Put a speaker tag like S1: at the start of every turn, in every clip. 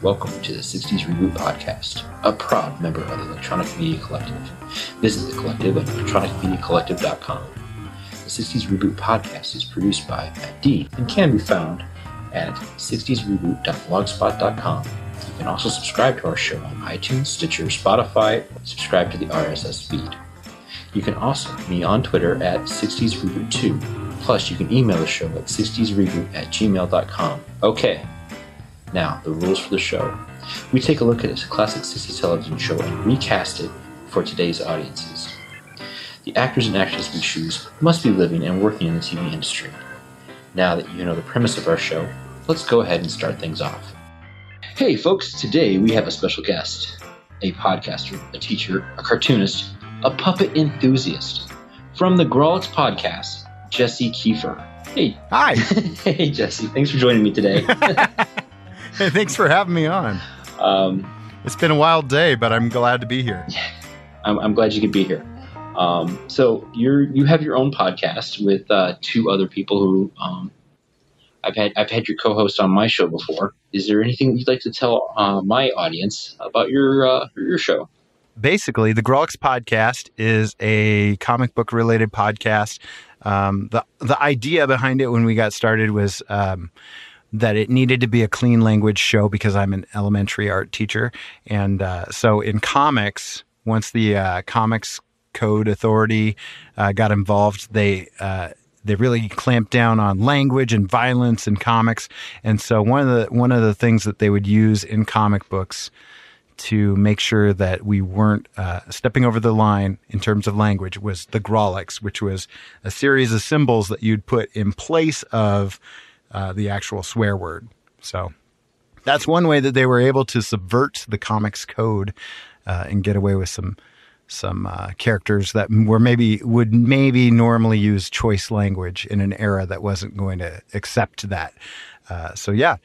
S1: welcome to the 60s Reboot Podcast, a proud member of the Electronic Media Collective. Visit the collective at electronicmediacollective.com. The 60s Reboot Podcast is produced by Matt D and can be found at 60sreboot.blogspot.com. You can also subscribe to our show on iTunes, Stitcher, Spotify, subscribe to the RSS feed. You can also me on Twitter at 60sreboot2. Plus, you can email the show at 60sreboot at gmail.com. Okay, now the rules for the show. We take a look at a classic 60s television show and recast it for today's audiences. The actors and actresses we choose must be living and working in the TV industry. Now that you know the premise of our show, let's go ahead and start things off. Hey, folks, today we have a special guest a podcaster, a teacher, a cartoonist, a puppet enthusiast. From the Grawlix podcast, Jesse Kiefer. Hey.
S2: Hi.
S1: hey, Jesse. Thanks for joining me today.
S2: hey, thanks for having me on.
S1: Um,
S2: it's been a wild day, but I'm glad to be here.
S1: I'm, I'm glad you could be here. Um, so you're you have your own podcast with uh, two other people who um, I've had I've had your co-host on my show before. Is there anything you'd like to tell uh, my audience about your uh, your show?
S2: Basically, the Grawlix podcast is a comic book related podcast. Um, the the idea behind it when we got started was um, that it needed to be a clean language show because I'm an elementary art teacher, and uh, so in comics, once the uh, Comics Code Authority uh, got involved, they uh, they really clamped down on language and violence in comics, and so one of the one of the things that they would use in comic books to make sure that we weren't uh, stepping over the line in terms of language was the Grawlix, which was a series of symbols that you'd put in place of uh, the actual swear word. So that's one way that they were able to subvert the comics code uh, and get away with some some uh, characters that were maybe would maybe normally use choice language in an era that wasn't going to accept that. Uh, so yeah,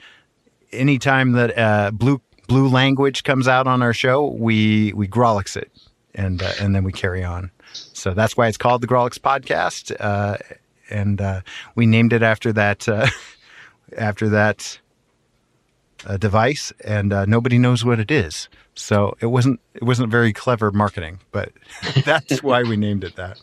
S2: anytime that uh, blue blue language comes out on our show, we we Grawlix it, and uh, and then we carry on. So that's why it's called the Grawlix Podcast, uh, and we named it after that after that uh, device, and uh, nobody knows what it is. So it wasn't it wasn't very clever marketing, but that's why we named it that.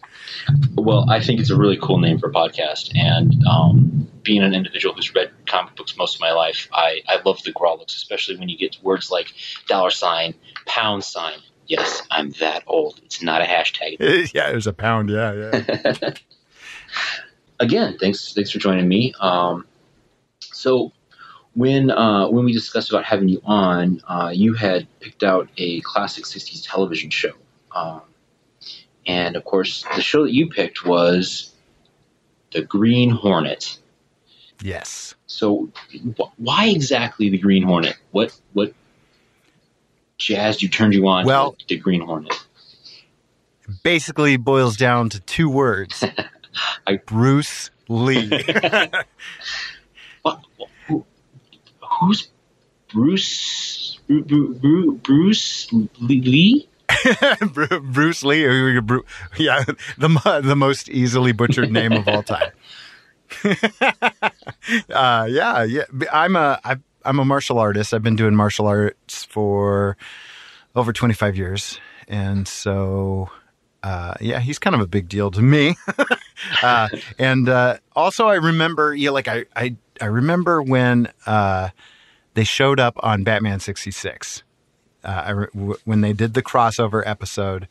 S1: Well, I think it's a really cool name for a podcast, and um, being an individual who's read comic books most of my life, I, I love the Grawlix, especially when you get words like dollar sign, pound sign. Yes, I'm that old. It's not a hashtag.
S2: yeah, it was a pound. Yeah, yeah.
S1: Again, thanks thanks for joining me. Um, so when uh, when we discussed about having you on, uh, you had picked out a classic '60s television show, um, and of course, the show that you picked was the Green Hornet.
S2: Yes.
S1: So, wh- why exactly the Green Hornet? What what jazzed you, turned you on
S2: well,
S1: to the Green Hornet?
S2: Basically, boils down to two words:
S1: I,
S2: Bruce Lee.
S1: who, who's Bruce Bruce, Bruce Lee?
S2: Bruce Lee, yeah, the the most easily butchered name of all time. uh, yeah, yeah. I'm a I'm a martial artist. I've been doing martial arts for over 25 years, and so uh, yeah, he's kind of a big deal to me. uh, and uh, also, I remember, yeah, like I I I remember when uh, they showed up on Batman 66. Uh, re- when they did the crossover episode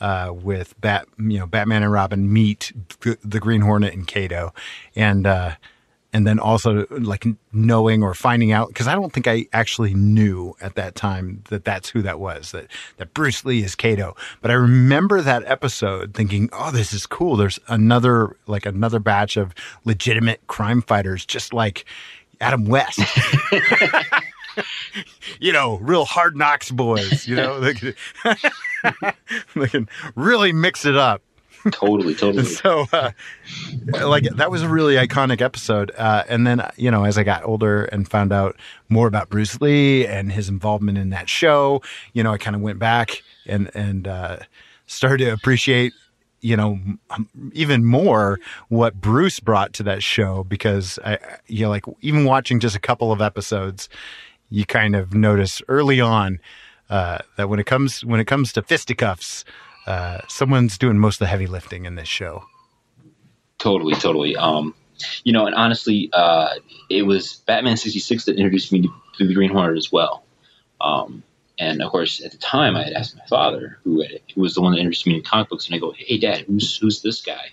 S2: uh, with Bat, you know, Batman and Robin meet g- the Green Hornet and Kato, and uh, and then also like knowing or finding out because I don't think I actually knew at that time that that's who that was that that Bruce Lee is Kato, but I remember that episode thinking, oh, this is cool. There's another like another batch of legitimate crime fighters, just like Adam West. you know, real hard knocks boys. You know, they can, they can really mix it up.
S1: Totally, totally.
S2: so, uh, like, that was a really iconic episode. Uh, and then, you know, as I got older and found out more about Bruce Lee and his involvement in that show, you know, I kind of went back and and uh, started to appreciate you know even more what Bruce brought to that show because I you know like even watching just a couple of episodes you kind of notice early on uh, that when it comes when it comes to fisticuffs uh, someone's doing most of the heavy lifting in this show
S1: totally totally um you know and honestly uh, it was Batman 66 that introduced me to the Green Hornet as well um and of course, at the time, I had asked my father, who, had, who was the one that introduced me to comic books, and I go, "Hey, Dad, who's who's this guy?"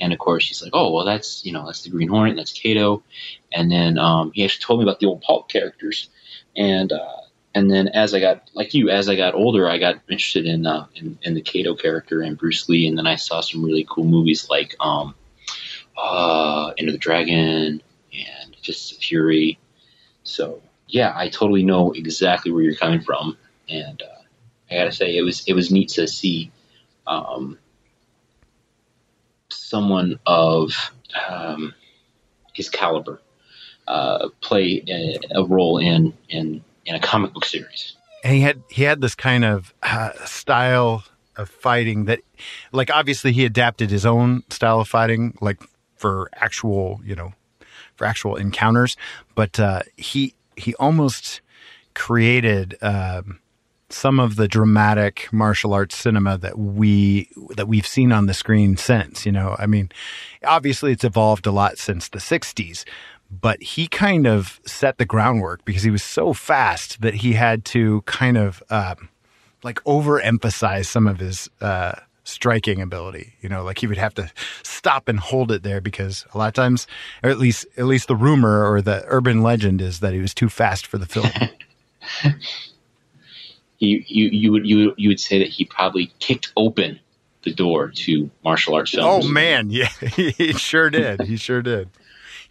S1: And of course, he's like, "Oh, well, that's you know, that's the Green Hornet, that's Kato." And then um, he actually told me about the old pulp characters, and uh, and then as I got like you, as I got older, I got interested in uh, in, in the Kato character and Bruce Lee, and then I saw some really cool movies like um, uh, the Dragon and Fists of Fury. So yeah, I totally know exactly where you're coming from, and uh, I gotta say it was it was neat to see um, someone of um, his caliber uh, play a, a, role in in in a comic book series.
S2: And he had he had this kind of uh, style of fighting that, like, obviously he adapted his own style of fighting, like for actual you know for actual encounters, but uh, he he almost created um, some of the dramatic martial arts cinema that we that we've seen on the screen since. You know, I mean, obviously it's evolved a lot since the '60s, but he kind of set the groundwork because he was so fast that he had to kind of um, like overemphasize some of his. Uh, striking ability. You know, like he would have to stop and hold it there because a lot of times, or at least at least the rumor or the urban legend is that he was too fast for the film.
S1: you, you you would you you would say that he probably kicked open the door to martial arts films.
S2: Oh man, yeah, he sure did. He sure did.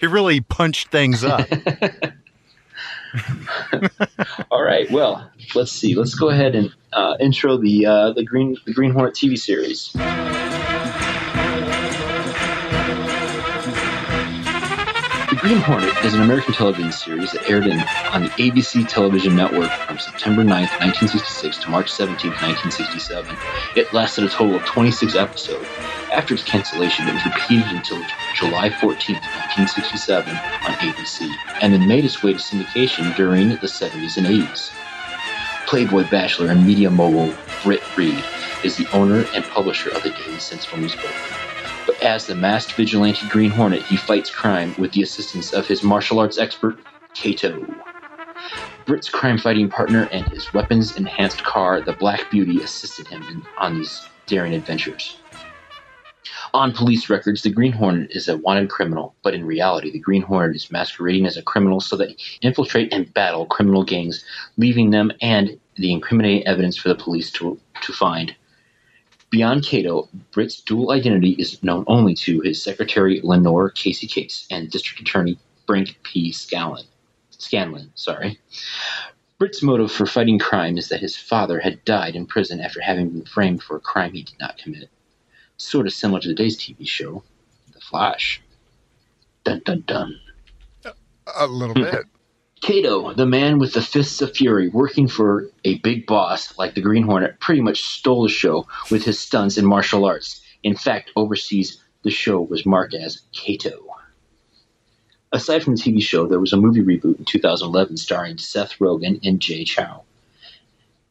S2: He really punched things up.
S1: All right. Well, let's see. Let's go ahead and uh, intro the uh, the Green the Green Hornet TV series. Green Hornet is an American television series that aired in, on the ABC television network from September 9, 1966 to March 17, 1967. It lasted a total of 26 episodes. After its cancellation, it was repeated until July 14, 1967 on ABC, and then made its way to syndication during the 70s and 80s. Playboy bachelor and media mogul Britt Reid is the owner and publisher of the Daily Sentinel newspaper. But as the masked vigilante Green Hornet, he fights crime with the assistance of his martial arts expert, Kato. Britt's crime fighting partner and his weapons enhanced car, the Black Beauty, assisted him in, on these daring adventures. On police records, the Green Hornet is a wanted criminal, but in reality, the Green Hornet is masquerading as a criminal so that he infiltrate and battle criminal gangs, leaving them and the incriminating evidence for the police to, to find. Beyond Kato, Britt's dual identity is known only to his secretary Lenore Casey Case and District Attorney Frank P. Scanlon. Scanlon, sorry. Britt's motive for fighting crime is that his father had died in prison after having been framed for a crime he did not commit. Sort of similar to today's TV show, The Flash. Dun dun dun.
S2: A little hmm. bit.
S1: Kato, the man with the fists of fury, working for a big boss like the Green Hornet, pretty much stole the show with his stunts and martial arts. In fact, overseas, the show was marked as Kato. Aside from the TV show, there was a movie reboot in 2011 starring Seth Rogen and Jay Chou.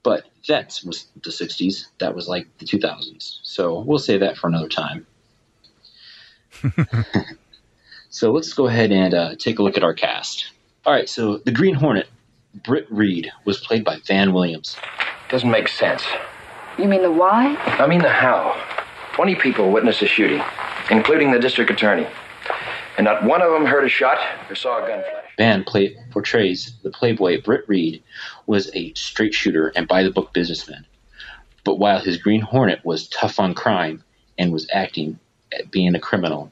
S1: But that was the 60s. That was like the 2000s. So we'll say that for another time. so let's go ahead and uh, take a look at our cast. All right, so the Green Hornet, Britt Reid, was played by Van Williams.
S3: Doesn't make sense.
S4: You mean the why?
S3: I mean the how. 20 people witnessed a shooting, including the district attorney. And not one of them heard a shot or saw a gun flash.
S1: Van play, portrays the playboy Britt Reid was a straight shooter and by the book businessman. But while his Green Hornet was tough on crime and was acting at being a criminal,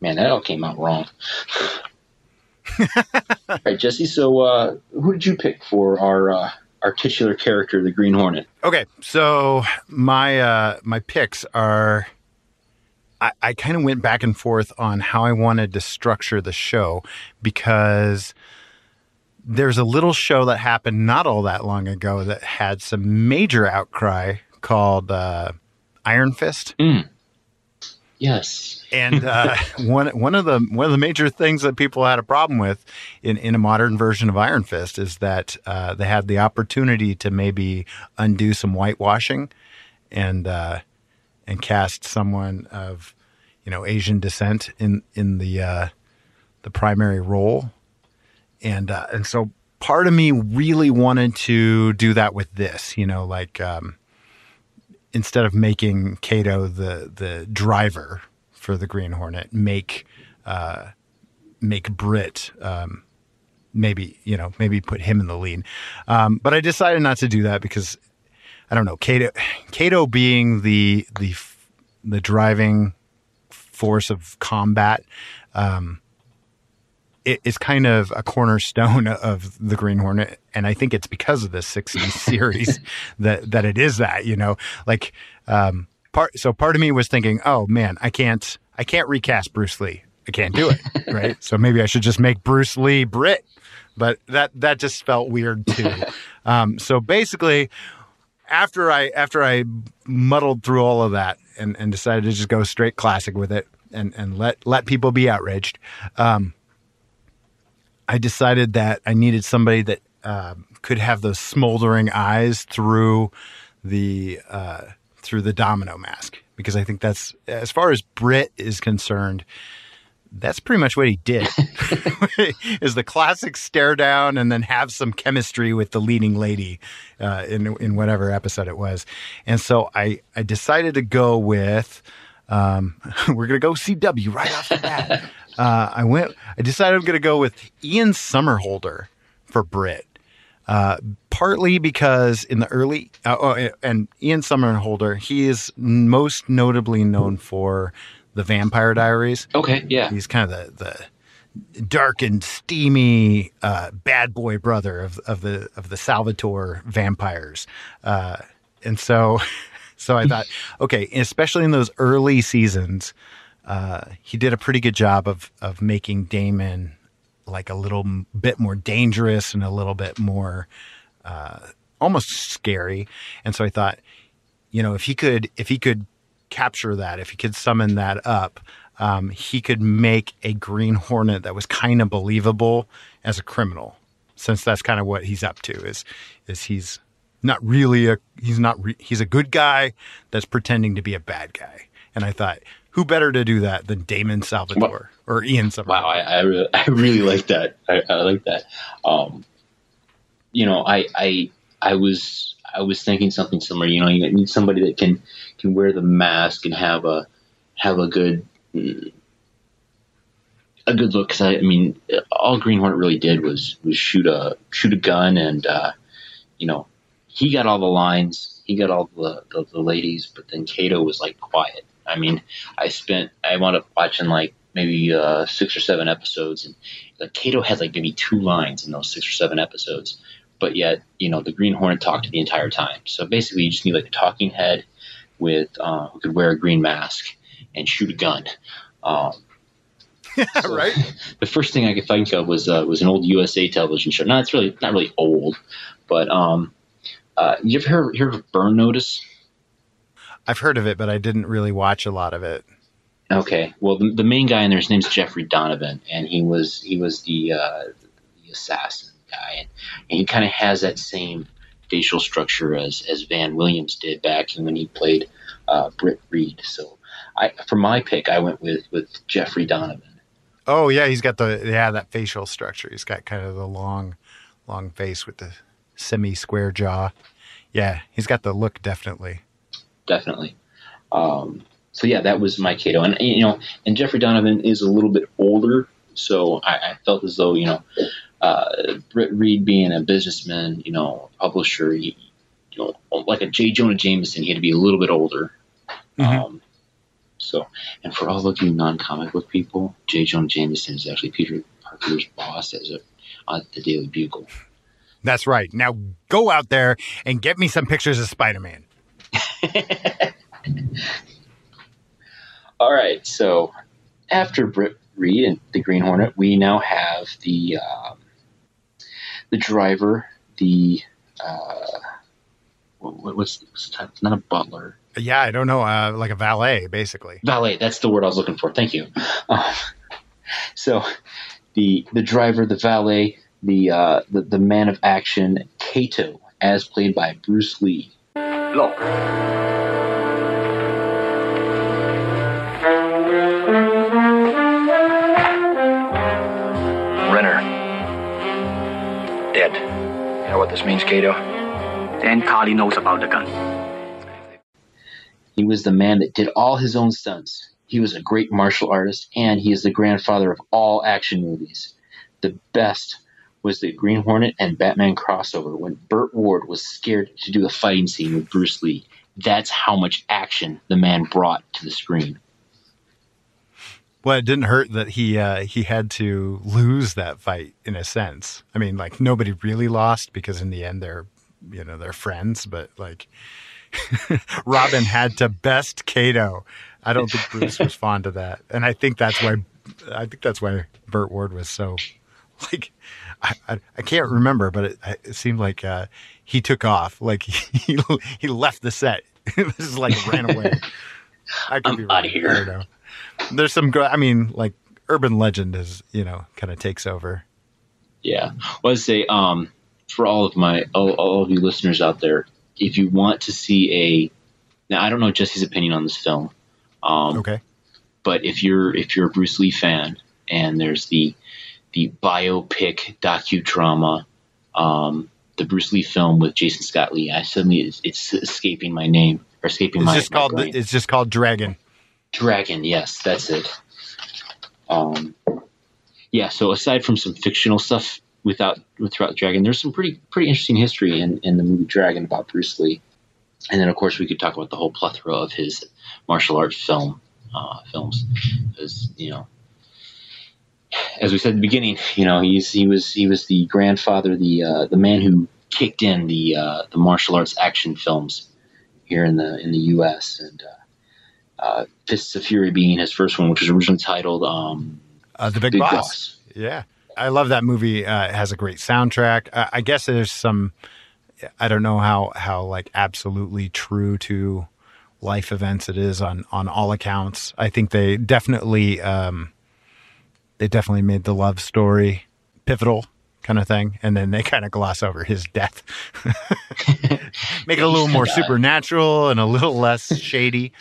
S1: man, that all came out wrong. All right, Jesse. So, uh, who did you pick for our uh, our titular character, the Green Hornet?
S2: Okay, so my uh, my picks are. I, I kind of went back and forth on how I wanted to structure the show because there's a little show that happened not all that long ago that had some major outcry called uh, Iron Fist.
S1: Yes.
S2: And uh, one one of the one of the major things that people had a problem with in, in a modern version of Iron Fist is that uh, they had the opportunity to maybe undo some whitewashing and uh, and cast someone of you know Asian descent in in the uh, the primary role, and uh, and so part of me really wanted to do that with this, you know, like. Um, instead of making Kato the the driver for the Green Hornet, make uh, make Britt um, maybe you know maybe put him in the lead. Um, but I decided not to do that because I don't know Kato Kato being the the the driving force of combat. Um, it is kind of a cornerstone of the Green Hornet, and I think it's because of this '60s series that that it is that you know, like um, part. So part of me was thinking, oh man, I can't, I can't recast Bruce Lee. I can't do it, right? So maybe I should just make Bruce Lee Britt, but that that just felt weird too. Um, so basically, after I after I muddled through all of that and, and decided to just go straight classic with it and and let let people be outraged. Um, I decided that I needed somebody that uh, could have those smoldering eyes through the uh, through the domino mask because I think that's as far as Britt is concerned. That's pretty much what he did. is the classic stare down and then have some chemistry with the leading lady uh, in in whatever episode it was. And so I I decided to go with um, we're gonna go CW right off the bat. Uh, I went. I decided I'm going to go with Ian Somerhalder for Britt. Uh, partly because in the early uh, oh, and Ian Somerhalder, he is most notably known for the Vampire Diaries.
S1: Okay, yeah,
S2: he's kind of the the dark and steamy uh, bad boy brother of of the of the Salvatore vampires, uh, and so so I thought, okay, especially in those early seasons uh, he did a pretty good job of of making Damon like a little bit more dangerous and a little bit more uh, almost scary. And so I thought, you know, if he could if he could capture that, if he could summon that up, um, he could make a Green Hornet that was kind of believable as a criminal, since that's kind of what he's up to. Is is he's not really a he's not re, he's a good guy that's pretending to be a bad guy. And I thought who better to do that than Damon Salvatore well, or Ian Salvatore?
S1: Wow, I, I, really, I really like that. I, I like that. Um, you know, I, I, I was, I was thinking something similar. You know, you need somebody that can can wear the mask and have a have a good a good look. Because I, I mean, all Green Hornet really did was was shoot a shoot a gun, and uh, you know, he got all the lines, he got all the, the, the ladies, but then Kato was like quiet I mean, I spent I wound up watching like maybe uh, six or seven episodes, and like Kato had like maybe two lines in those six or seven episodes, but yet you know the Green Hornet talked the entire time. So basically, you just need like a talking head with uh, who could wear a green mask and shoot a gun. Um,
S2: yeah, so right.
S1: The first thing I could think of was uh, was an old USA television show. Now it's really not really old, but um, uh, you ever heard, heard of Burn Notice?
S2: I've heard of it, but I didn't really watch a lot of it.
S1: Okay, well, the, the main guy in there, his name's Jeffrey Donovan, and he was he was the uh, the assassin guy, and, and he kind of has that same facial structure as as Van Williams did back when he played uh, Britt Reid. So, I for my pick, I went with with Jeffrey Donovan.
S2: Oh yeah, he's got the yeah that facial structure. He's got kind of the long, long face with the semi square jaw. Yeah, he's got the look definitely
S1: definitely. Um, so yeah, that was my Kato, and you know, and Jeffrey Donovan is a little bit older, so I, I felt as though you know, uh, Britt Reid being a businessman, you know, publisher, he, you know, like a J. Jonah Jameson, he had to be a little bit older. Mm-hmm. Um, so, and for all of you non-comic book people, J. Jonah Jameson is actually Peter Parker's boss as a on the Daily Bugle.
S2: That's right. Now go out there and get me some pictures of Spider Man.
S1: All right, so after Britt Reid and the Green Hornet, we now have the um, the driver, the uh, what, what's, what's the type? It's not a butler.
S2: Yeah, I don't know, uh, like a valet, basically.
S1: Valet. That's the word I was looking for. Thank you. Um, so the the driver, the valet, the, uh, the the man of action, Kato, as played by Bruce Lee.
S5: Look.
S3: Renner. Dead. You know what this means, Kato?
S5: Then Carly knows about the gun.
S1: He was the man that did all his own stunts. He was a great martial artist, and he is the grandfather of all action movies. The best was the Green Hornet and Batman crossover when Burt Ward was scared to do a fighting scene with Bruce Lee. That's how much action the man brought to the screen.
S2: Well, it didn't hurt that he uh, he had to lose that fight in a sense. I mean, like nobody really lost because in the end they're you know they're friends, but like Robin had to best Kato. I don't think Bruce was fond of that, and I think that's why I think that's why Burt Ward was so like I, I, I can't remember, but it, it seemed like uh, he took off, like he he left the set, just like ran away. I could
S1: I'm
S2: be
S1: outta
S2: wrong.
S1: here.
S2: I don't know. There's some, gr- I mean, like urban legend is you know kind of takes over.
S1: Yeah. Well, I'd say um, for all of my all, all of you listeners out there, if you want to see a now I don't know Jesse's opinion on this film, um,
S2: Okay.
S1: but if you're if you're a Bruce Lee fan and there's the the biopic docudrama, um, the Bruce Lee film with Jason Scott Lee, I suddenly it's, it's escaping my name or escaping
S2: It's
S1: my,
S2: just
S1: my
S2: called
S1: brain.
S2: it's just called Dragon.
S1: Dragon, yes, that's it. Um, yeah. So aside from some fictional stuff without throughout Dragon, there's some pretty pretty interesting history in, in the movie Dragon about Bruce Lee, and then of course we could talk about the whole plethora of his martial arts film uh, films, because you know. As we said at the beginning, you know he's he was he was the grandfather, the uh, the man who kicked in the uh, the martial arts action films here in the in the U.S. and uh, uh, Fists of Fury being his first one, which was originally titled um,
S2: Uh, the Big,
S1: Big
S2: Boss.
S1: Boss.
S2: Yeah, I love that movie. Uh, it has a great soundtrack. Uh, I guess there's some. I don't know how how like absolutely true to life events it is on on all accounts. I think they definitely um, they definitely made the love story pivotal kind of thing, and then they kind of gloss over his death, make it a little more supernatural and a little less shady.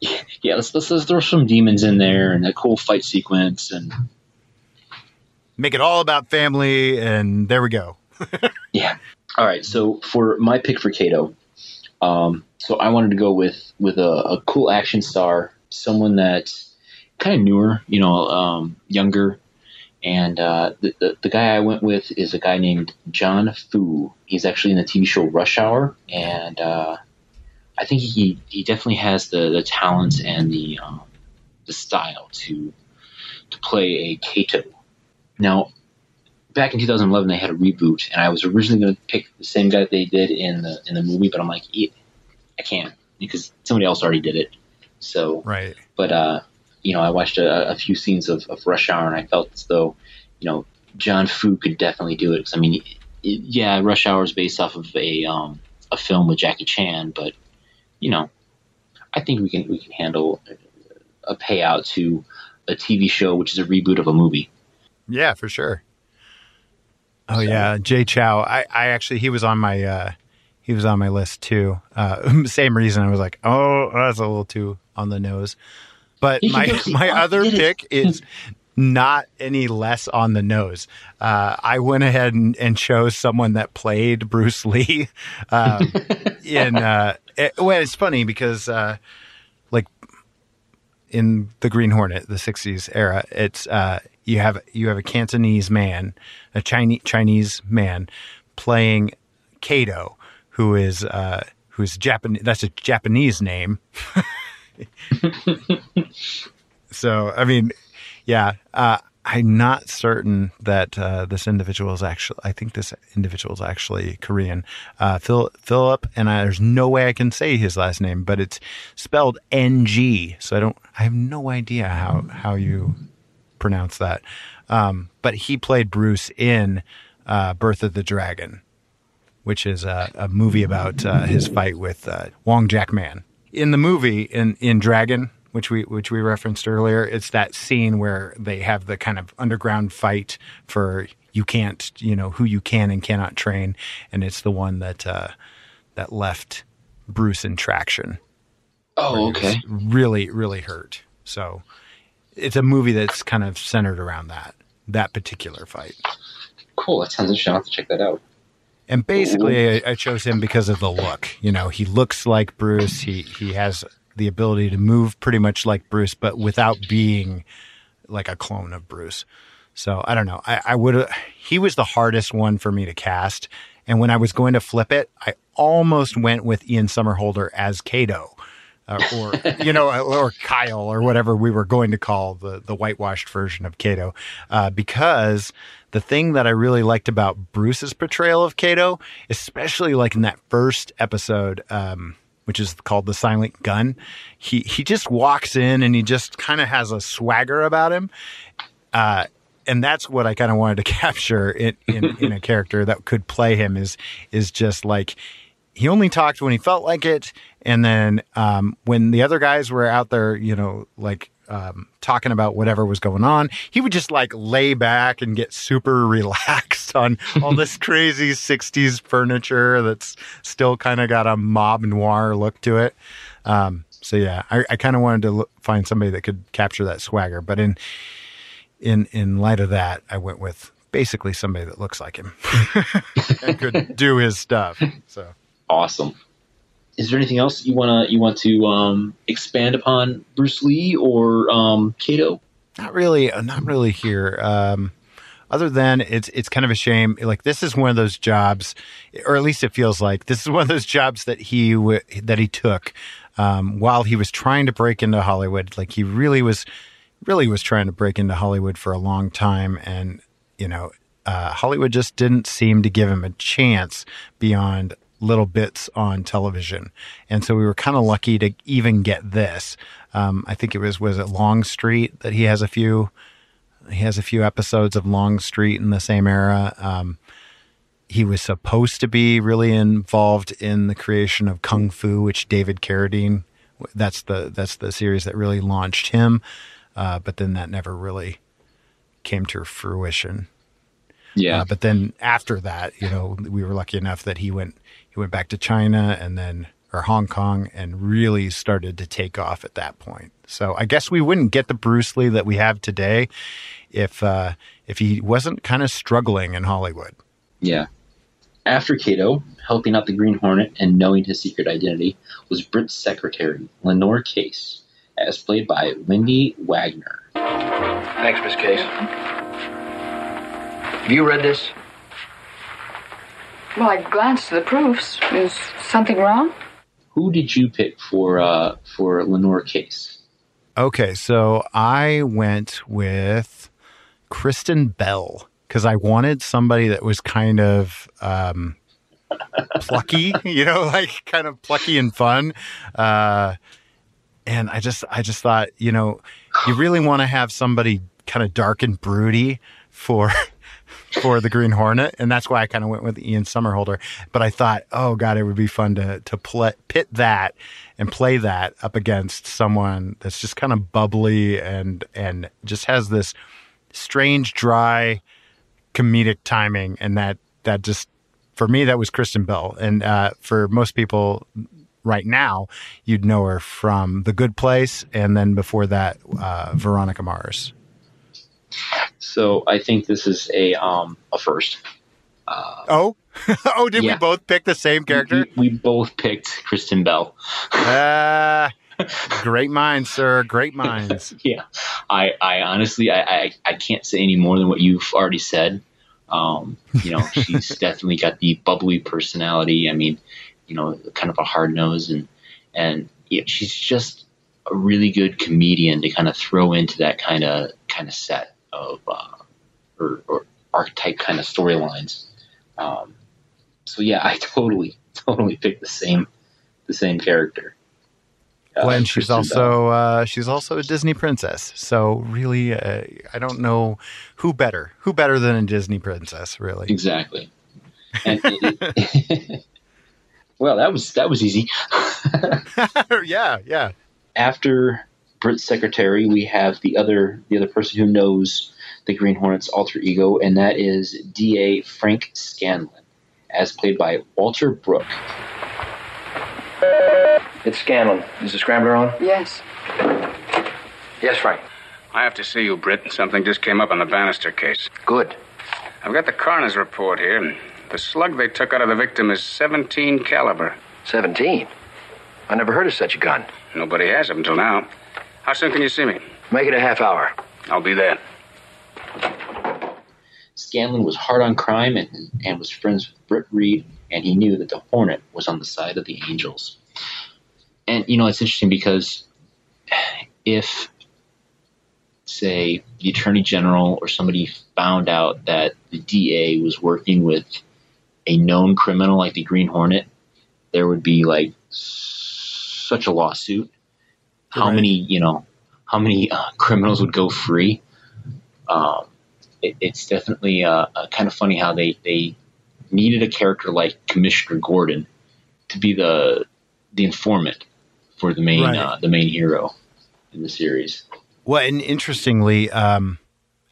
S1: Yeah, let's, let's let's throw some demons in there and a cool fight sequence and
S2: Make it all about family, and there we go.
S1: yeah. All right, so for my pick for Kato, um, so I wanted to go with with a, a cool action star, someone that's kind of newer, you know, um, younger, and uh, the, the the guy I went with is a guy named Jon Foo. He's actually in the TV show Rush Hour, and uh, I think he he definitely has the the talents and the um, the style to to play a Kato. Now, back in 2011, they had a reboot, and I was originally going to pick the same guy that they did in the in the movie, but I'm like, "Eh, I can't because somebody else already did it. So,
S2: Right.
S1: but uh, you know, I watched a, a few scenes of, of Rush Hour, and I felt as though, you know, Jon Foo could definitely do it. 'Cause, I mean, it, yeah, Rush Hour is based off of a um, a film with Jackie Chan, but you know, I think we can we can handle a payout to a TV show, which is a reboot of a movie.
S2: Yeah, for sure. Oh yeah, Jay Chou. I, I actually he was on my uh he was on my list too. Uh same reason I was like, "Oh, that's a little too on the nose." But my my other pick is not any less on the nose. Uh, I went ahead and, and chose someone that played Bruce Lee. Um, in uh, it, well, it's funny because uh, like in the Green Hornet, the '60s era, it's uh, you have you have a Cantonese man, a Chinese Chinese man playing Kato, who is uh, who's Japanese. That's a Japanese name. so I mean, yeah, uh, I'm not certain that uh, this individual is actually. I think this individual is actually Korean. Uh, Phil, Philip, and I, there's no way I can say his last name, but it's spelled N G. So I don't. I have no idea how how you pronounce that. Um, but he played Bruce in uh, Birth of the Dragon, which is a, a movie about uh, his fight with uh, Wong Jack Man. In the movie, in in Dragon, which we which we referenced earlier, it's that scene where they have the kind of underground fight for you can't, you know, who you can and cannot train, and it's the one that uh, that left Bruce in traction.
S1: Oh, okay.
S2: Really, really hurt. So it's a movie that's kind of centered around that that particular fight.
S1: Cool. That sounds interesting. I'll have to check that out.
S2: And basically, I, I chose him because of the look. You know, he looks like Bruce. He he has the ability to move pretty much like Bruce, but without being like a clone of Bruce. So I don't know. I, I would. He was the hardest one for me to cast. And when I was going to flip it, I almost went with Ian Somerhalder as Kato, uh, or you know, or Kyle, or whatever we were going to call the the whitewashed version of Kato, uh, because the thing that I really liked about Bruce's portrayal of Kato, especially like in that first episode. Um, which is called the Silent Gun. He he just walks in and he just kind of has a swagger about him. Uh, and that's what I kind of wanted to capture in, in, in a character that could play him is is just like he only talked when he felt like it, and then um, when the other guys were out there, you know, like um, talking about whatever was going on, he would just like lay back and get super relaxed on all this crazy '60s furniture that's still kind of got a mob noir look to it. Um, so yeah, I, I kind of wanted to look, find somebody that could capture that swagger, but in in in light of that, I went with basically somebody that looks like him and could do his stuff. So
S1: Awesome. Is there anything else you wanna you want to um, expand upon Bruce Lee or um, Kato?
S2: not really, uh, not really here. Um, other than it's it's kind of a shame. Like this is one of those jobs, or at least it feels like this is one of those jobs that he w- that he took um, while he was trying to break into Hollywood. Like he really was, really was trying to break into Hollywood for a long time, and you know, uh, Hollywood just didn't seem to give him a chance beyond little bits on television. And so we were kind of lucky to even get this. Um, I think it was was it Longstreet that he has a few he has a few episodes of Longstreet in the same era. Um, he was supposed to be really involved in the creation of Kung Fu, which David Carradine that's the that's the series that really launched him. Uh, but then that never really came to fruition.
S1: Yeah.
S2: Uh, but then after that, you know, we were lucky enough that he went he went back to China and then or Hong Kong and really started to take off at that point. So I guess we wouldn't get the Bruce Lee that we have today if uh, if he wasn't kind of struggling in Hollywood.
S1: Yeah. After Kato, helping out the Green Hornet and knowing his secret identity, was Britt's secretary, Lenore Case, as played by Wende Wagner.
S3: Thanks, Miss Case. Have you read this?
S4: Well, I glanced at the proofs. Is something wrong?
S1: Who did you pick for uh, for Lenore Case?
S2: Okay, so I went with Kristen Bell because I wanted somebody that was kind of um, plucky, you know, like kind of plucky and fun. Uh, and I just, I just thought, you know, you really want to have somebody kind of dark and broody for for the Green Hornet, and that's why I kind of went with Ian Somerhalder. But I thought, oh god, it would be fun to to pit that and play that up against someone that's just kind of bubbly and and just has this strange, dry, comedic timing, and that that just for me that was Kristen Bell, and uh, for most people right now, you'd know her from The Good Place, and then before that, uh, Veronica Mars.
S1: So I think this is a um, a first. Uh,
S2: Oh, oh, did
S1: Yeah.
S2: we both pick the same character?
S1: We, we both picked Kristen Bell.
S2: Uh, great minds, sir. Great minds.
S1: yeah, I, I honestly, I, I, I can't say any more than what you've already said. Um, you know, she's definitely got the bubbly personality. I mean, you know, kind of a hard nose, and and yeah, she's just a really good comedian to kind of throw into that kind of kind of set. Of uh, or, or archetype kind of storylines. Um, so yeah, I totally totally picked the same the same character.
S2: Well, and she's also uh, she's also a Disney princess. So really, uh, I don't know who better who better than a Disney princess, really.
S1: Exactly. And well, that was that was easy.
S2: yeah, yeah.
S1: After Britt's secretary, we have the other the other person who knows the Green Hornet's alter ego, and that is D.A. Frank Scanlon, as played by Walter Brooke.
S3: It's Scanlon. Is the scrambler on?
S4: Yes.
S3: Yes, Frank.
S6: I have to see you, Britt. Something just came up on the Bannister case.
S3: Good.
S6: I've got the coroner's report here. and The slug they took out of the victim is 17 caliber.
S3: 17. I never heard of such a gun.
S6: Nobody has up until now. How soon can you see me?
S3: Make it a half hour.
S6: I'll be there.
S1: Scanlon was hard on crime and, and was friends with Britt Reid, and he knew that the Hornet was on the side of the Angels. And, you know, it's interesting because if, say, the Attorney General or somebody found out that the DA was working with a known criminal like the Green Hornet, there would be, like, such a lawsuit. How
S2: Right.
S1: many, you know, how many uh, criminals would go free? Um, it, it's definitely uh, uh, kind of funny how they, they needed a character like Commissioner Gordon to be the the informant for the main
S2: Right.
S1: uh, the main hero in the series.
S2: Well, and interestingly, um,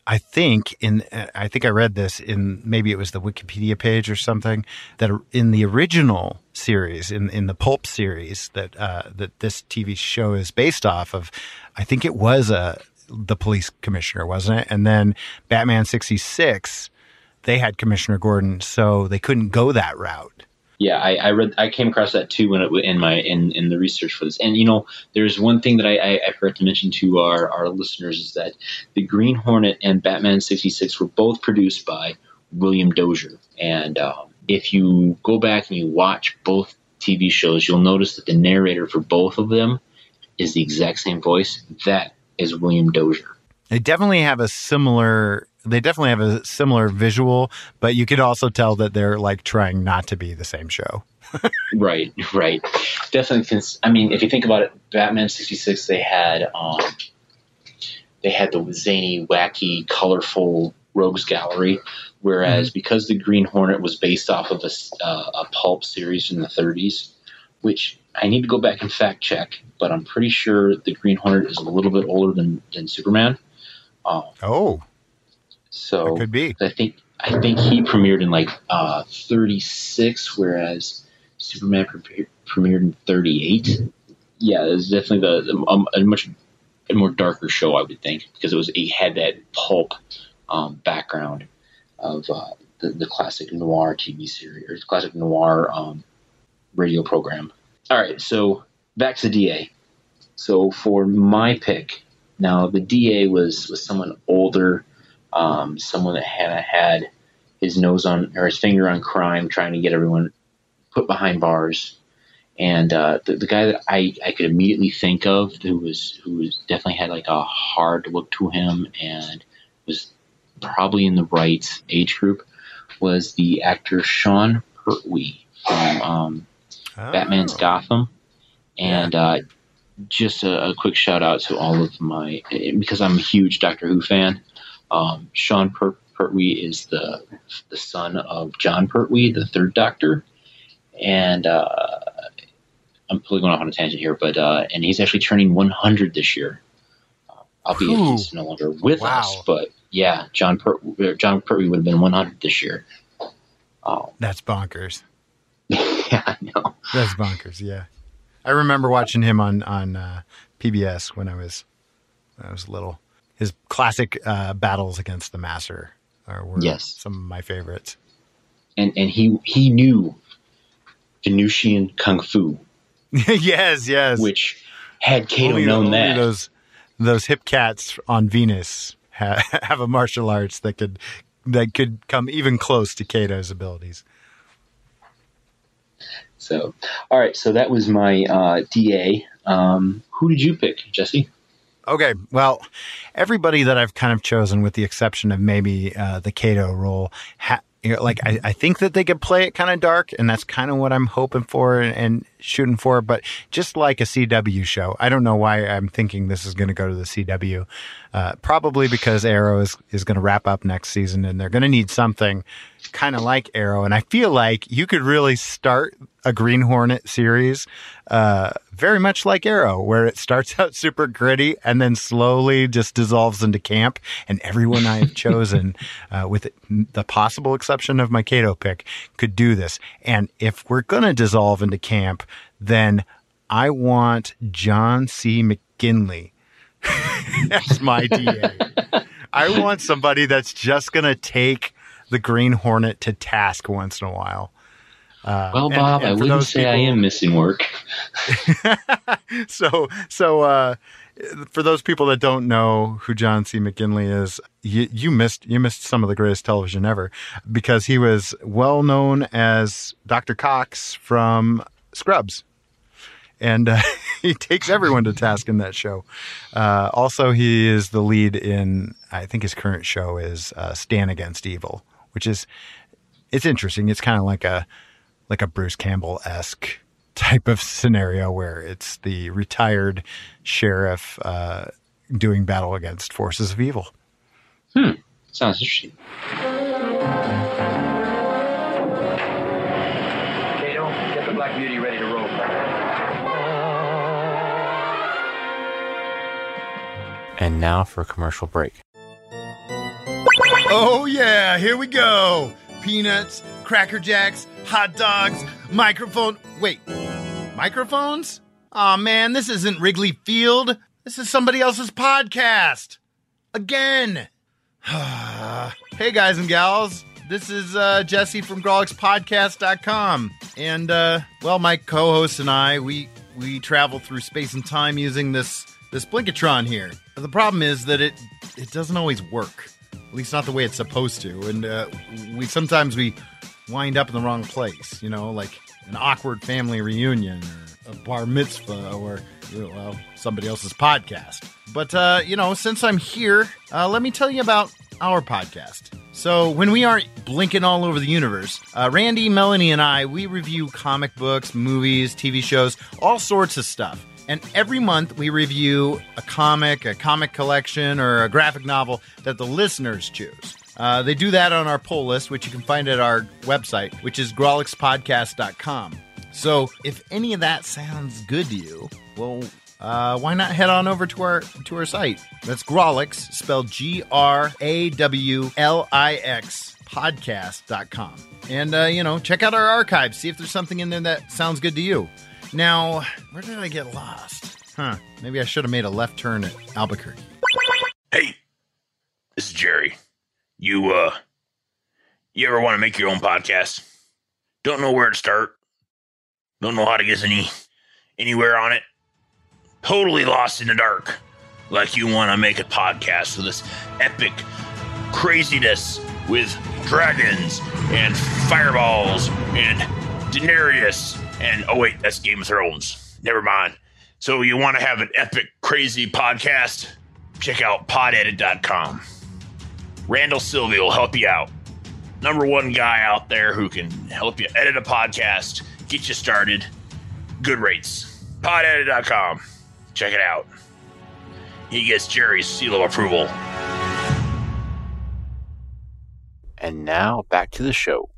S2: I think in I think I read this in maybe it was the Wikipedia page or something that in the original series in in the pulp series that uh, that this TV show is based off of, I think it was a the police commissioner, wasn't it? And then Batman sixty six, they had Commissioner Gordon, so they couldn't go that route.
S1: Yeah, I, I read I came across that too when it in my in, in the research for this. And you know, there's one thing that I, I, I forgot to mention to our, our listeners is that the Green Hornet and Batman sixty six were both produced by William Dozier. And um, if you go back and you watch both TV shows, you'll notice that the narrator for both of them is the exact same voice. That is William Dozier.
S2: They definitely have a similar. They definitely have a similar visual, but you could also tell that they're like trying not to be the same show.
S1: Right, right. Definitely. Since I mean, if you think about it, Batman sixty six, they had um, they had the zany, wacky, colorful rogues gallery, whereas because the Green Hornet was based off of a, uh, a pulp series in the thirties, which I need to go back and fact check, but I'm pretty sure the Green Hornet is a little bit older than than Superman. Um,
S2: Oh,
S1: so
S2: could be.
S1: I think I think he premiered in like uh, 36, whereas Superman pre- premiered in 38. Yeah, it was definitely the, the um, a much a more darker show, I would think, because it was it had that pulp um, background of uh, the, the classic noir TV series or classic noir um, radio program. All right, so back to the DA. So for my pick, now the DA was was someone older um, someone that had had his nose on or his finger on crime, trying to get everyone put behind bars. And uh, the, the guy that I, I could immediately think of who was who was definitely had like a hard look to him and was probably in the right age group was the actor Sean Pertwee from um, Batman's Gotham. And uh, just a, a quick shout out to all of my because I'm a huge Doctor Who fan. Um, Sean per- Pertwee is the the son of Jon Pertwee, the third Doctor, and uh, I'm probably going off on a tangent here, but uh, and he's actually turning 100 this year. Uh, albeit
S2: Whew.
S1: he's no longer with
S2: Wow.
S1: us, but yeah, John per- uh, Jon Pertwee would have been 100 this year. Um,
S2: That's bonkers.
S1: yeah, I know.
S2: That's bonkers. Yeah, I remember watching him on on uh, PBS when I was when I was little. His classic uh, battles against the Master are, were
S1: Yes.
S2: some of my favorites.
S1: And and he he knew Venusian kung fu,
S2: yes, yes.
S1: which had Kato
S2: only,
S1: known
S2: only
S1: that.
S2: those those hip cats on Venus ha- have a martial arts that could that could come even close to Kato's abilities.
S1: So, all right. So that was my uh, DA. Um, who did you pick, Jesse?
S2: Okay, well, everybody that I've kind of chosen, with the exception of maybe uh, the Kato role, ha- you know, like I, I think that they could play it kind of dark, and that's kind of what I'm hoping for and, and shooting for. But just like a CW show, I don't know why I'm thinking this is going to go to the CW. Uh, probably because Arrow is is going to wrap up next season, and they're going to need something kind of like Arrow. And I feel like you could really start a Green Hornet series, uh, very much like Arrow, where it starts out super gritty and then slowly just dissolves into camp. And everyone I have chosen, uh, with the possible exception of my Kato pick, could do this. And if we're going to dissolve into camp, then I want John C. McGinley as my DA. I want somebody that's just going to take the Green Hornet to task once in a while.
S1: Uh, well, Bob, and, and I wouldn't say people, I am missing work.
S2: so, so uh, for those people that don't know who John C. McGinley is, you, you, missed you missed some of the greatest television ever because he was well known as Dr. Cox from Scrubs. And uh, he takes everyone to task in that show. Uh, also, he is the lead in, I think his current show is uh, Stan Against Evil, which is it's interesting. It's kind of like a like a Bruce Campbell esque type of scenario where it's the retired sheriff uh, doing battle against forces of evil.
S1: Hmm. Sounds interesting.
S3: Kato, get the Black Beauty ready to roll.
S7: And now for a commercial break.
S8: Oh, yeah, here we go. Peanuts, Cracker Jacks, hot dogs, microphone. Wait, microphones? Aw, oh, man, this isn't Wrigley Field. This is somebody else's podcast. Again. hey, guys and gals. This is uh, Jesse from GrawlixPodcast.com. And, uh, well, my co host and I, we, we travel through space and time using this, this Blinkatron here. The problem is that it, it doesn't always work. At least not the way it's supposed to. And uh, we sometimes we wind up in the wrong place, you know, like an awkward family reunion or a bar mitzvah or well, somebody else's podcast. But uh, you know, since I'm here, uh, let me tell you about our podcast. So when we aren't blinking all over the universe, uh, Randy, Melanie, and I we review comic books, movies, TV shows, all sorts of stuff. And every month we review a comic, a comic collection, or a graphic novel that the listeners choose. Uh, they do that on our poll list, which you can find at our website, which is grawlixpodcast.com. So if any of that sounds good to you, well, uh, why not head on over to our to our site? That's Grawlix, spelled G R A W L I X podcast.com. And, uh, you know, check out our archives, see if there's something in there that sounds good to you. Now, where did I get lost? Huh, maybe I should have made a left turn at Albuquerque.
S9: Hey, this is Jerry. You uh you ever want to make your own podcast? Don't know where to start. Don't know how to get any anywhere on it. Totally lost in the dark. Like you want to make a podcast with this epic craziness with dragons and fireballs and Daenerys and oh wait, that's Game of Thrones. Never mind. So you want to have an epic crazy podcast? Check out podedit.com. Randall Sylvia will help you out. Number one guy out there who can help you edit a podcast, get you started. Good rates. Podedit.com. Check it out. He gets Jerry's seal of approval.
S7: And now back to the show.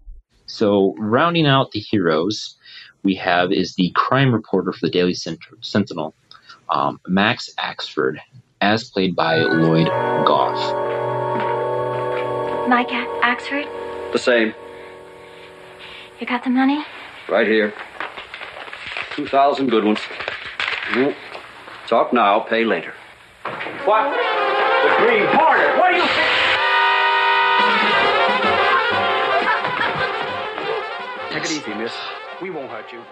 S1: So, rounding out the heroes, we have is the crime reporter for the Daily Sentinel, um, Max Axford, as played by Lloyd Gough.
S10: Mike Axford?
S3: The same.
S10: You got the money?
S3: Right here. 2,000 good ones. Mm. Talk now, pay later.
S5: What? The Green Hornet? What do you think? Take it easy, miss. We won't hurt you.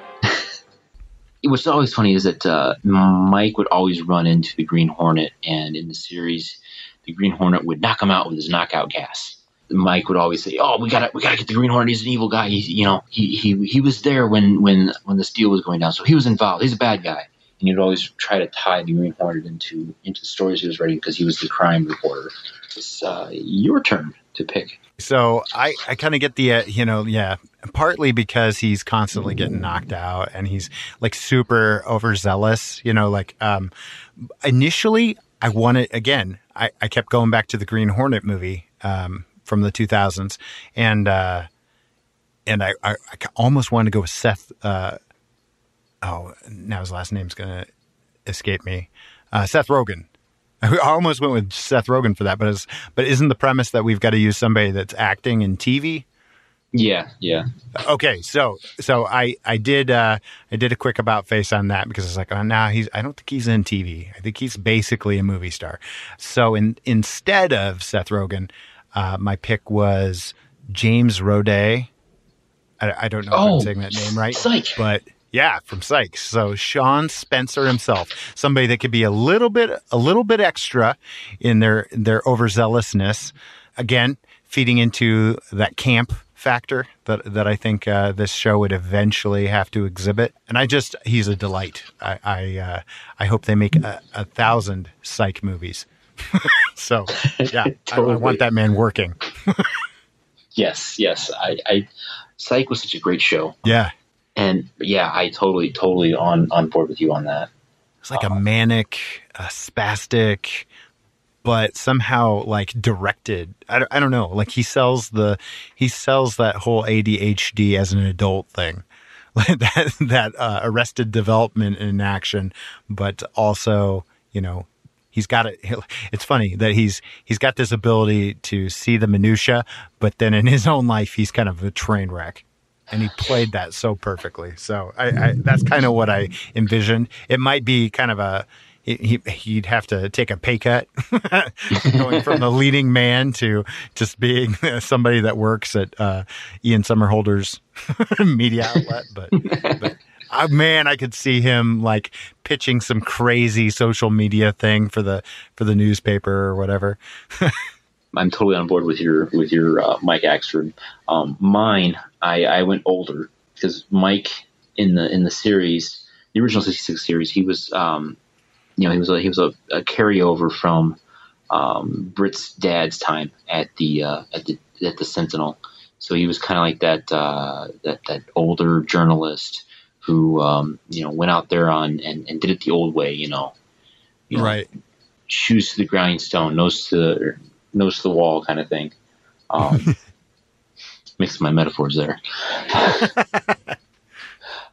S1: What's always funny is that uh, Mike would always run into the Green Hornet, and in the series, the Green Hornet would knock him out with his knockout gas. Mike would always say, "Oh, we gotta we gotta get the Green Hornet. He's an evil guy. He's you know he he he was there when when when the steel was going down, so he was involved. He's a bad guy." and he'd always try to tie the Green Hornet into into the stories he was writing because he was the crime reporter. It's uh, your turn to pick.
S2: So I, I kind of get the, uh, you know, yeah, partly because he's constantly getting knocked out and he's like super overzealous, you know, like, um, initially I wanted, again, I, I kept going back to the Green Hornet movie, um, from the 2000s and, uh, and I, I, I almost wanted to go with Seth, uh, oh, now his last name's going to escape me. Uh, Seth Rogen. I almost went with Seth Rogen for that, but but isn't the premise that we've got to use somebody that's acting in TV?
S1: Yeah, yeah.
S2: Okay, so so I I did uh, I did a quick about face on that because it's like oh now nah, he's I don't think he's in TV. I think he's basically a movie star. So in instead of Seth Rogen, uh, my pick was James Roday. I, I don't know oh, if I'm saying that name right,
S1: Psych.
S2: but yeah, from Sykes. So Sean Spencer himself, somebody that could be a little bit, a little bit extra in their their overzealousness. Again, feeding into that camp factor that that I think uh, this show would eventually have to exhibit. And I just, he's a delight. I I, uh, I hope they make a, a thousand Psych movies. so yeah, totally. I, I want that man working.
S1: yes, yes. I, I Psych was such a great show.
S2: Yeah.
S1: And yeah, I totally, totally on on board with you on that.
S2: It's like a manic, a spastic, but somehow like directed. I, I don't know. Like he sells the he sells that whole ADHD as an adult thing. that that uh, arrested development in action, but also you know he's got it. It's funny that he's he's got this ability to see the minutia, but then in his own life he's kind of a train wreck and he played that so perfectly. So I, I that's kind of what I envisioned. It might be kind of a he, he'd have to take a pay cut going from the leading man to just being somebody that works at uh, Ian Somerhalder's media outlet. But, but uh, man, I could see him like pitching some crazy social media thing for the for the newspaper or whatever.
S1: I'm totally on board with your with your uh, Mike Axford. Um, mine, I, I went older because Mike in the in the series, the original '66 series, he was um, you know he was a, he was a, a carryover from um, Britt's dad's time at the uh, at the at the Sentinel. So he was kind of like that uh, that that older journalist who um, you know went out there on and, and did it the old way. You know, you know
S2: right.
S1: Shoes to the grindstone, nose to the nose to the wall kind of thing. Um, mixed my metaphors there.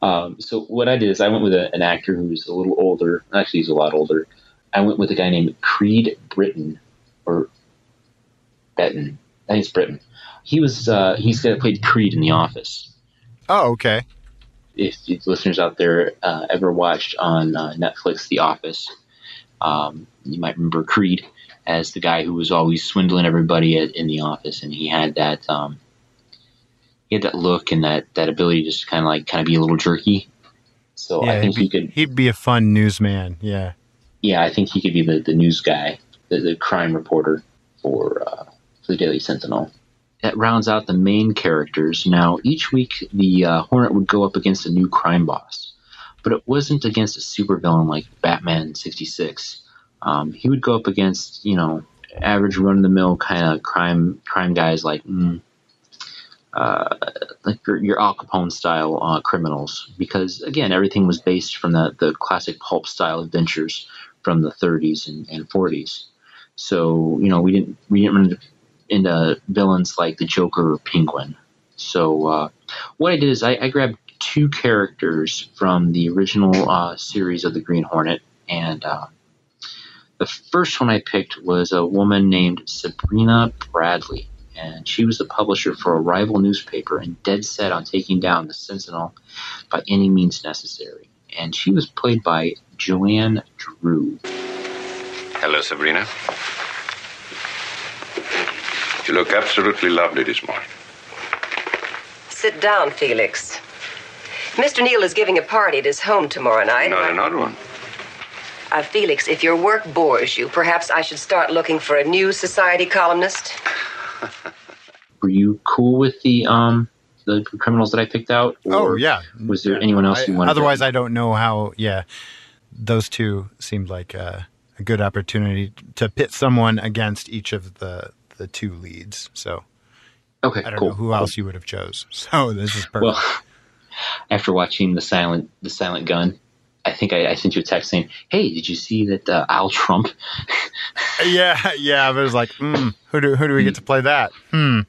S1: um, so what I did is I went with a, an actor who's a little older. Actually, he's a lot older. I went with a guy named Creed Britton, or Betton. I think it's Britton. He was uh, he's played Creed in The Office.
S2: Oh, okay.
S1: If, listeners out there uh, ever watched on uh, Netflix The Office, um, you might remember Creed as the guy who was always swindling everybody at, in the office, and he had that um, he had that look and that that ability to just kind of like kind of be a little jerky. So yeah, I think
S2: be,
S1: he could.
S2: He'd be a fun newsman. Yeah.
S1: Yeah, I think he could be the, the news guy, the, the crime reporter for uh, for the Daily Sentinel. That rounds out the main characters. Now, each week the uh, Hornet would go up against a new crime boss, but it wasn't against a supervillain like Batman sixty six um, he would go up against you know average run of the mill kind of crime crime guys like mm, uh, like your, your Al Capone style uh, criminals because again everything was based from the the classic pulp style adventures from the 30s and, and 40s. So you know we didn't we didn't run into, into villains like the Joker or Penguin. So uh, what I did is I, I, grabbed two characters from the original uh, series of the Green Hornet and uh, the first one I picked was a woman named Sabrina Bradley, and she was the publisher for a rival newspaper and dead set on taking down the Sentinel by any means necessary. And she was played by Joanne Dru.
S11: Hello, Sabrina. You look absolutely lovely this morning.
S12: Sit down, Felix. Mr. Neal is giving a party at his home tomorrow night.
S11: Not another one.
S12: Uh, Felix, if your work bores you, perhaps I should start looking for a new society columnist.
S1: Were you cool with the um the criminals that I picked out?
S2: oh yeah.
S1: Was there anyone else you wanted?
S2: otherwise,
S1: to...
S2: I don't know how. Yeah, those two seemed like a, a good opportunity to pit someone against each of the the two leads. So
S1: Okay,
S2: I don't
S1: cool.
S2: know who else you would have chose. So this is perfect.
S1: Well, after watching the silent the silent gun, I think I, I sent you a text saying, "Hey, did you see that uh, Al Trump?"
S2: yeah, yeah. But it was like, mm, who do who do we get to play that? Hmm.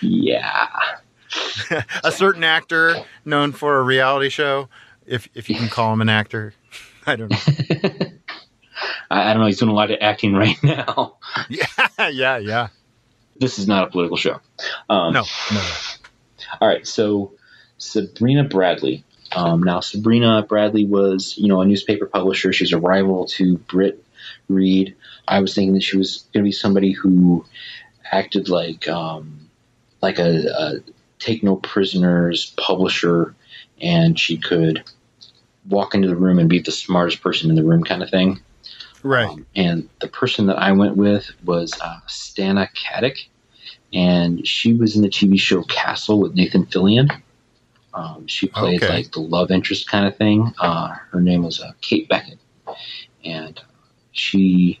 S1: yeah.
S2: a certain actor known for a reality show, if if you can call him an actor. I don't know.
S1: I, I don't know. He's doing a lot of acting right now.
S2: yeah, yeah, yeah.
S1: This is not a political show. Um,
S2: No, no.
S1: All right, so Sabrina Bradley. Um, now, Sabrina Bradley was, you know, a newspaper publisher. She's a rival to Britt Reid. I was thinking that she was going to be somebody who acted like, um, like a, a take no prisoners publisher, and she could walk into the room and be the smartest person in the room, kind of thing.
S2: Right.
S1: Um, and the person that I went with was uh, Stana Katic, and she was in the TV show Castle with Nathan Fillion. Um, she played
S2: Okay.
S1: like the love interest kind of thing. Uh, her name was uh, Kate Beckett, and she.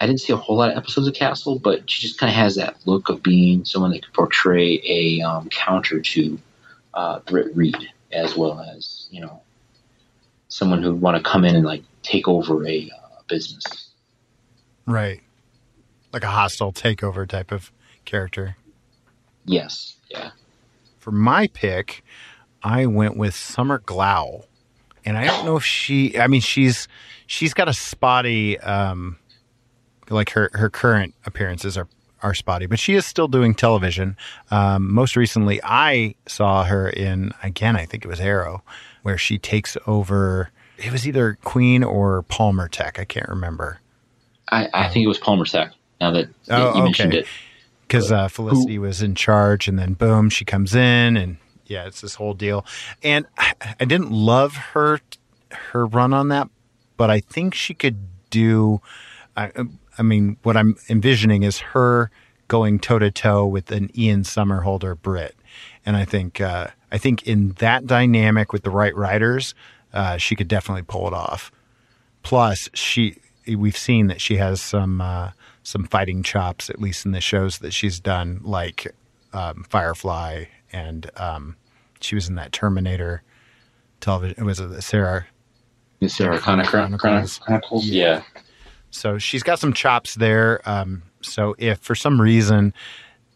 S1: I didn't see a whole lot of episodes of Castle, but she just kind of has that look of being someone that could portray a um, counter to uh, Britt Reid, as well as you know someone who would want to come in and like take over a uh, business.
S2: Right. Like a hostile takeover type of character.
S1: Yes. Yeah.
S2: For my pick, I went with Summer Glau. And I don't know if she I mean she's she's got a spotty um like her her current appearances are are spotty, but she is still doing television. Um, most recently, I saw her in again. I think it was Arrow, where she takes over. It was either Queen or Palmer Tech. I can't remember.
S1: I, I think it was Palmer Tech. Now that,
S2: Oh,
S1: you mentioned
S2: okay.
S1: it,
S2: because uh, Felicity was in charge, and then boom, she comes in, and yeah, it's this whole deal. And I, I didn't love her her run on that, but I think she could do. I, I mean, what I'm envisioning is her going toe to toe with an Ian Somerhalder Britt, and I think uh, I think in that dynamic with the right writers, uh, she could definitely pull it off. Plus, she we've seen that she has some uh, some fighting chops, at least in the shows that she's done, like um, Firefly, and um, she was in that Terminator television. Was it Sarah?
S1: Sarah Connor
S2: Chronicles.
S1: Chronicles. Yeah.
S2: So she's got some chops there. Um, so if for some reason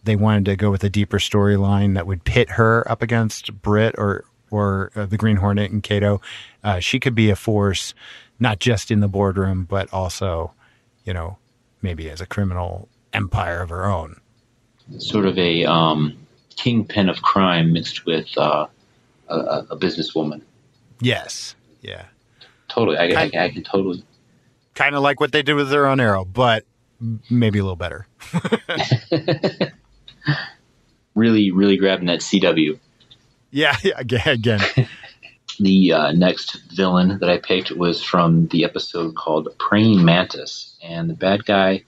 S2: they wanted to go with a deeper storyline that would pit her up against Britt or or uh, the Green Hornet and Kato, uh, she could be a force not just in the boardroom but also, you know, maybe as a criminal empire of her own.
S1: Sort of a um, kingpin of crime mixed with uh, a, a businesswoman.
S2: Yes. Yeah.
S1: Totally. I, I, I can totally.
S2: Kind of like what they did with their own arrow, but maybe a little better.
S1: Really, really grabbing that CW.
S2: Yeah. yeah again. again.
S1: The uh, next villain that I picked was from the episode called Praying Mantis, and the bad guy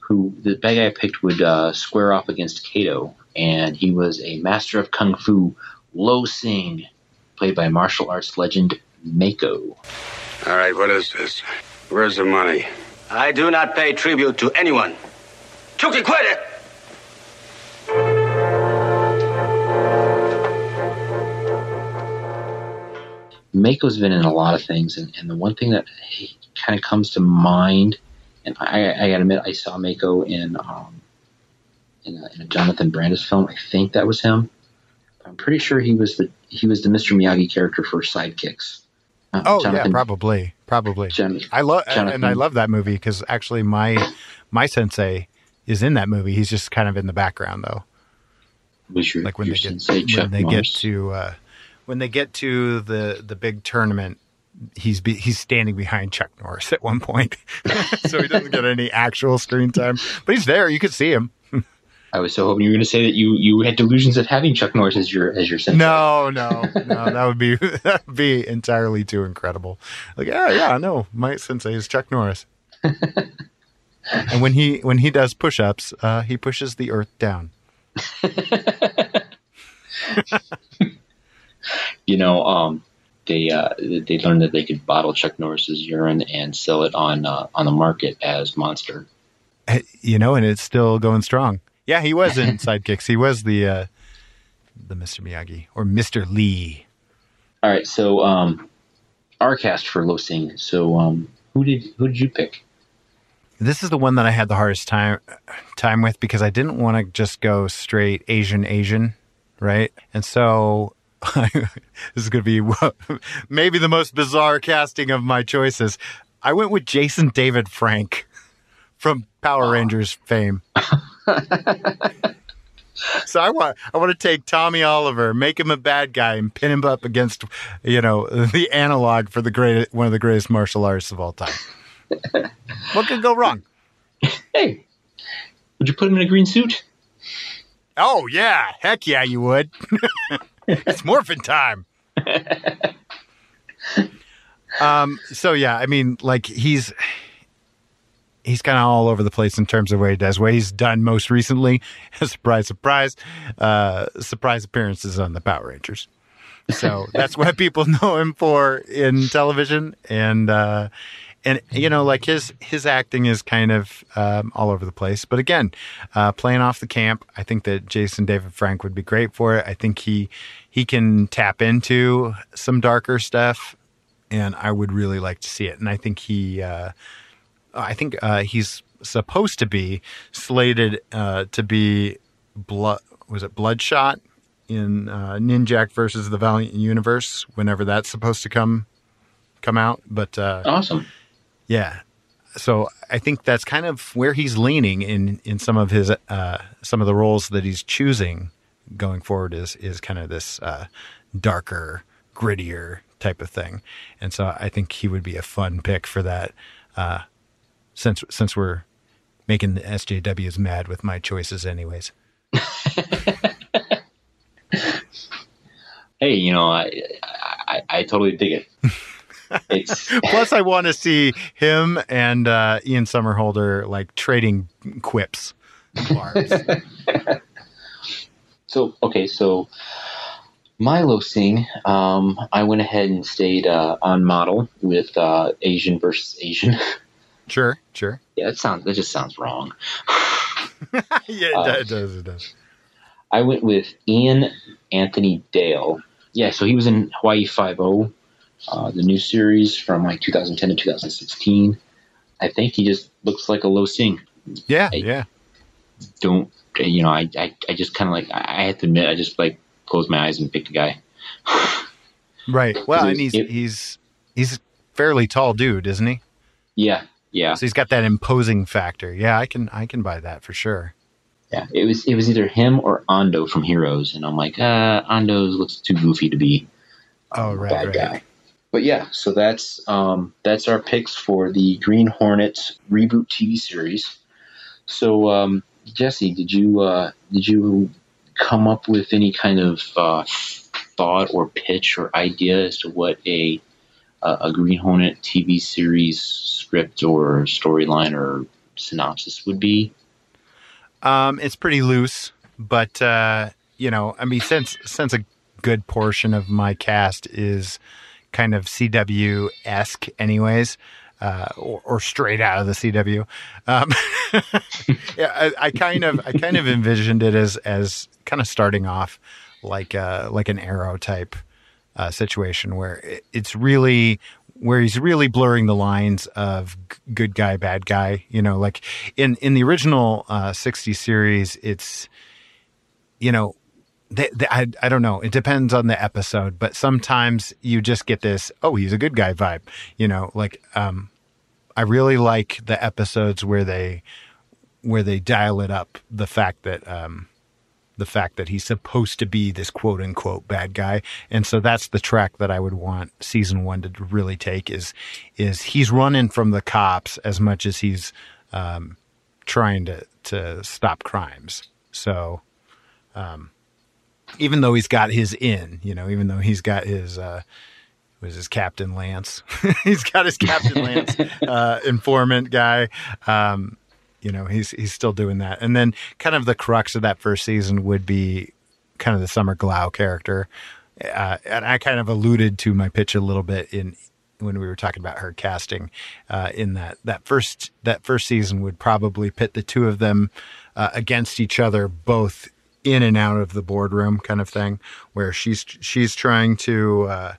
S1: who the bad guy I picked would uh, square off against Kato, and he was a master of kung fu, Lo Sing, played by martial arts legend Mako.
S6: All right, what is this? Where's the money?
S13: I do not pay tribute to anyone. Chucky, quit it!
S1: Mako's been in a lot of things, and, and the one thing that kind of comes to mind, and I, I gotta admit, I saw Mako in um, in a, in a Jonathan Brandis film. I think that was him. I'm pretty sure he was the he was the Mr. Miyagi character for Sidekicks. Uh,
S2: Oh
S1: Jonathan-
S2: yeah, probably, probably.
S1: Jon-
S2: I love and I love that movie because actually my my sensei is in that movie. He's just kind of in the background though.
S1: Was your,
S2: like when
S1: your
S2: they get
S1: sensei Chuck
S2: when they get to uh, when they get to the the big tournament. He's be, he's standing behind Chuck Norris at one point, so he doesn't get any actual screen time, but he's there. You could see him.
S1: I was so hoping you were going to say that you you had delusions of having Chuck Norris as your as your sensei.
S2: No, no, no. That would be that would be entirely too incredible. Like, yeah, yeah, no. My sensei is Chuck Norris. and when he when he does push-ups, uh, he pushes the earth down.
S1: You know, um, they uh, they learned that they could bottle Chuck Norris's urine and sell it on uh, on the market as Monster.
S2: You know, and it's still going strong. Yeah, he was in Sidekicks. He was the uh, the Mr. Miyagi or Mr. Lee.
S1: All right, so um, our cast for Lo Sing. So um, who did who did you pick?
S2: This is the one that I had the hardest time time with because I didn't want to just go straight Asian Asian, right? And so this is going to be maybe the most bizarre casting of my choices. I went with Jason David Frank from Power ah. Rangers fame. so I want I want to take Tommy Oliver, make him a bad guy, and pin him up against you know the analog for the great one of the greatest martial artists of all time. what could go wrong?
S1: Hey, would you put him in a green suit?
S2: Oh yeah, heck yeah, you would. it's morphin time. um. So yeah, I mean, like he's he's kind of all over the place in terms of what he does. What he's done most recently, surprise, surprise, uh, surprise appearances on the Power Rangers. So that's what people know him for in television, and uh, and you know, like his his acting is kind of um, all over the place. But again, uh, playing off the camp, I think that Jason David Frank would be great for it. I think he he can tap into some darker stuff, and I would really like to see it. And I think he, uh, I think uh, he's supposed to be slated uh, to be blood. Was it Bloodshot in uh, Ninjak versus the Valiant Universe? Whenever that's supposed to come come out, but uh,
S1: awesome.
S2: Yeah. So I think that's kind of where he's leaning in in some of his uh, some of the roles that he's choosing going forward is is kind of this uh, darker, grittier type of thing, and so I think he would be a fun pick for that. Uh, since since we're making the SJWs mad with my choices, anyways.
S1: hey, you know, I I, I totally dig it.
S2: Plus, I want to see him and uh, Ian Somerhalder like trading quips.
S1: So okay, so my Lo Sing, um, I went ahead and stayed uh, on model with uh, Asian versus Asian.
S2: Sure, sure.
S1: Yeah, it sounds that just sounds wrong.
S2: yeah, it,
S1: Uh,
S2: does, it does. It does.
S1: I went with Ian Anthony Dale. Yeah, so he was in Hawaii Five O, uh, the new series from like 2010 to 2016. I think he just looks like a Lo Sing.
S2: Yeah, yeah.
S1: Don't you know? I I, I just kind of like I I have to admit I just like closed my eyes and picked a guy.
S2: Right. Well, and he's
S1: it-
S2: he's he's a fairly tall dude, isn't he?
S1: Yeah, yeah.
S2: So he's got that imposing factor. Yeah, I can I can buy that for sure.
S1: Yeah, it was it was either him or Ando from Heroes, and I'm like, uh, Ando looks too goofy to be
S2: Oh, right,
S1: bad
S2: right.
S1: guy. But yeah, so that's um, that's our picks for the Green Hornets reboot TV series. So um, Jesse, did you uh, did you come up with any kind of uh, thought or pitch or idea as to what a a Green Hornet TV series script or storyline or synopsis would be?
S2: Um, it's pretty loose, but uh, you know, I mean, since since a good portion of my cast is kind of CW esque, anyways, uh, or, or straight out of the CW. Um, yeah, I, I kind of I kind of envisioned it as as kind of starting off like uh, like an arrow type uh, situation where it, it's really where he's really blurring the lines of good guy, bad guy. You know, like in in the original uh, '60s series, it's you know. They, they, I, I don't know. It depends on the episode, but sometimes you just get this, oh, he's a good guy vibe. You know, like, um, I really like the episodes where they, where they dial it up. The fact that, um, the fact that he's supposed to be this quote unquote bad guy. And so that's the track that I would want season one to really take is, is he's running from the cops as much as he's, um, trying to, to stop crimes. So, um, even though he's got his in, you know, even though he's got his, uh, was his Captain Lance. he's got his Captain Lance uh, informant guy. Um, you know, he's he's still doing that. And then kind of the crux of that first season would be kind of the Summer Glau character. uh, and I kind of alluded to my pitch a little bit in when we were talking about her casting. Uh, in that that first that first season would probably pit the two of them uh, against each other, both in and out of the boardroom, kind of thing, where she's she's trying to uh,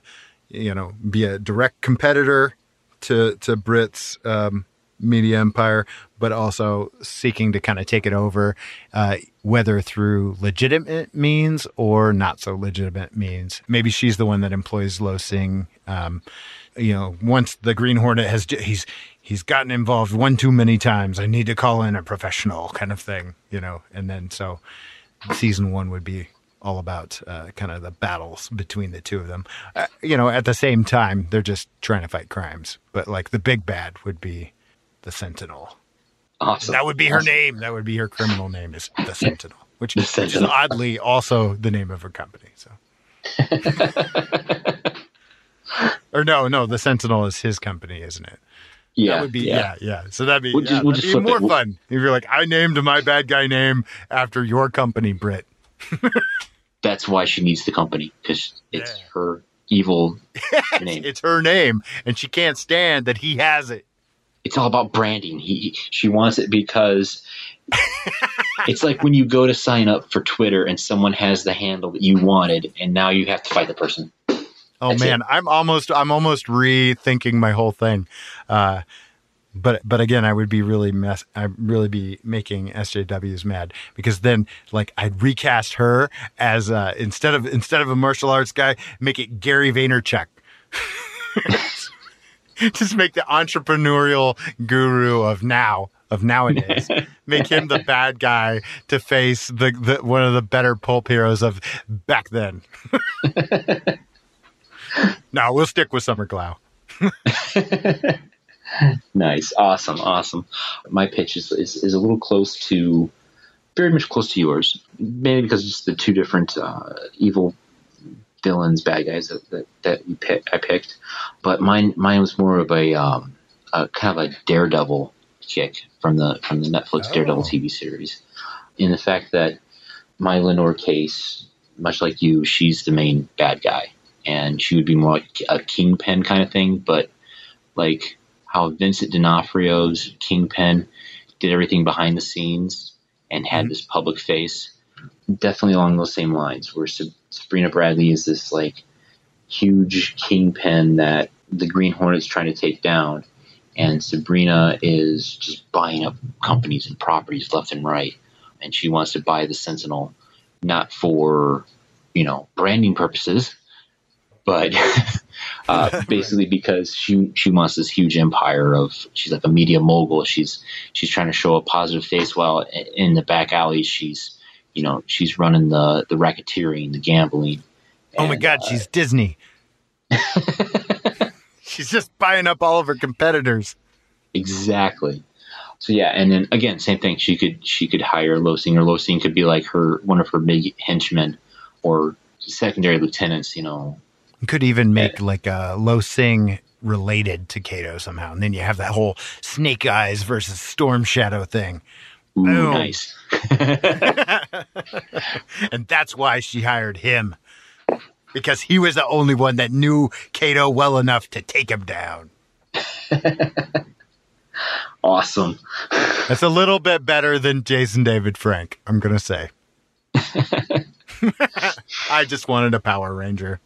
S2: you know be a direct competitor to to Britt's um, media empire, but also seeking to kind of take it over, uh, whether through legitimate means or not so legitimate means. Maybe she's the one that employs Lo Sing. Um, you know, once the Green Hornet has he's he's gotten involved one too many times. I need to call in a professional kind of thing, you know. And then so season one would be all about uh, kind of the battles between the two of them. Uh, you know, at the same time, they're just trying to fight crimes. But like the big bad would be the Sentinel.
S1: Awesome.
S2: That would be her name. That would be her criminal name is the Sentinel, which,
S1: The
S2: which is oddly also the name of her company. So, or no, no, the Sentinel is his company, isn't it?
S1: Yeah,
S2: that would be
S1: yeah.
S2: yeah, yeah. So that'd be,
S1: We'll just-
S2: yeah,
S1: we'll
S2: that'd be more
S1: it.
S2: fun if you're like, I named my bad guy name after your company, Britt.
S1: That's why she needs the company because it's her evil name.
S2: It's her name, and she can't stand that he has it.
S1: It's all about branding. He she wants it because it's like when you go to sign up for Twitter and someone has the handle that you wanted, and now you have to fight the person.
S2: Oh man. I'm almost I'm almost rethinking my whole thing. Uh, but but again, I would be really mess. I'd really be making SJWs mad because then like I'd recast her as uh, instead of instead of a martial arts guy, make it Gary Vaynerchuk. Just make the entrepreneurial guru of now of nowadays. make him the bad guy to face the, the one of the better pulp heroes of back then. no, we'll stick with Summer Glau.
S1: Nice, awesome, awesome. My pitch is, is is a little close to, very much close to yours, mainly because it's the two different uh, evil villains, bad guys that that, that you pick, I picked. But mine mine was more of a, um, a kind of a daredevil kick from the from the Netflix Daredevil TV series, in the fact that my Lenore case, much like you, she's the main bad guy, and she would be more like a kingpin kind of thing, but like how Vincent D'Onofrio's Kingpin did everything behind the scenes and had mm-hmm. this public face. Definitely along those same lines, where Sabrina Bradley is this like huge kingpin that the Green Hornet's trying to take down, and Sabrina is just buying up companies and properties left and right, and she wants to buy the Sentinel, not for you know branding purposes, but uh, basically because she she wants this huge empire of she's like a media mogul. She's she's trying to show a positive face while in the back alley she's you know she's running the the racketeering, the gambling.
S2: Oh my God, she's Disney. she's just buying up all of her competitors.
S1: Exactly. So yeah, and then again, same thing. She could she could hire Lo Sing, or Lo Sing could be like her one of her big henchmen or secondary lieutenants. You know,
S2: could even make like a Lo Sing related to Kato somehow, and then you have that whole Snake Eyes versus Storm Shadow thing.
S1: Ooh,
S2: Boom.
S1: nice.
S2: and that's why she hired him because he was the only one that knew Kato well enough to take him down.
S1: awesome.
S2: That's a little bit better than Jason David Frank, I'm going to say. I just wanted a Power Ranger.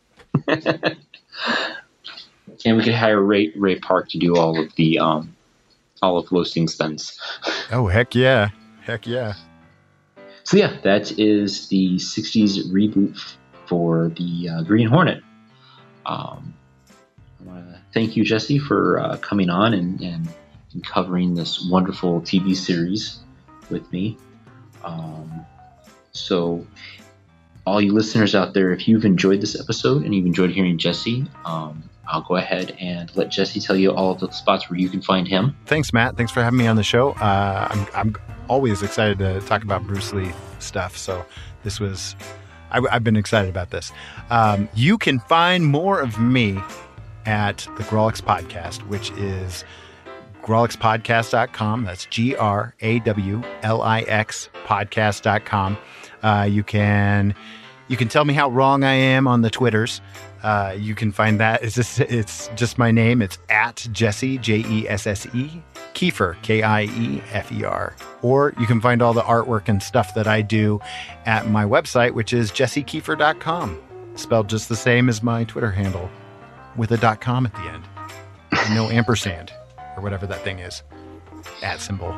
S1: And we could hire Ray Ray Park to do all of the um all of Lo Sing stunts.
S2: Oh, heck yeah. Heck yeah.
S1: So yeah, that is the '60s reboot for the uh, Green Hornet. Um, I want to thank you, Jesse, for uh, coming on and, and, and covering this wonderful TV series with me. Um, so, all you listeners out there, if you've enjoyed this episode and you've enjoyed hearing Jesse, um, I'll go ahead and let Jesse tell you all the spots where you can find him.
S2: Thanks, Matt. Thanks for having me on the show. Uh, I'm, I'm always excited to talk about Bruce Lee stuff. So this was, I, have been excited about this. Um, you can find more of me at the Grawlix Podcast, which is grawlixpodcast.com. That's G R A W L I X podcast.com. Uh, you can You can tell me how wrong I am on the Twitters. Uh, you can find that. It's just, it's just my name. It's at Jesse, J E S S E, Kiefer, K I E F E R. Or you can find all the artwork and stuff that I do at my website, which is jessekiefer.com, spelled just the same as my Twitter handle with a dot com at the end. No ampersand or whatever that thing is. At symbol.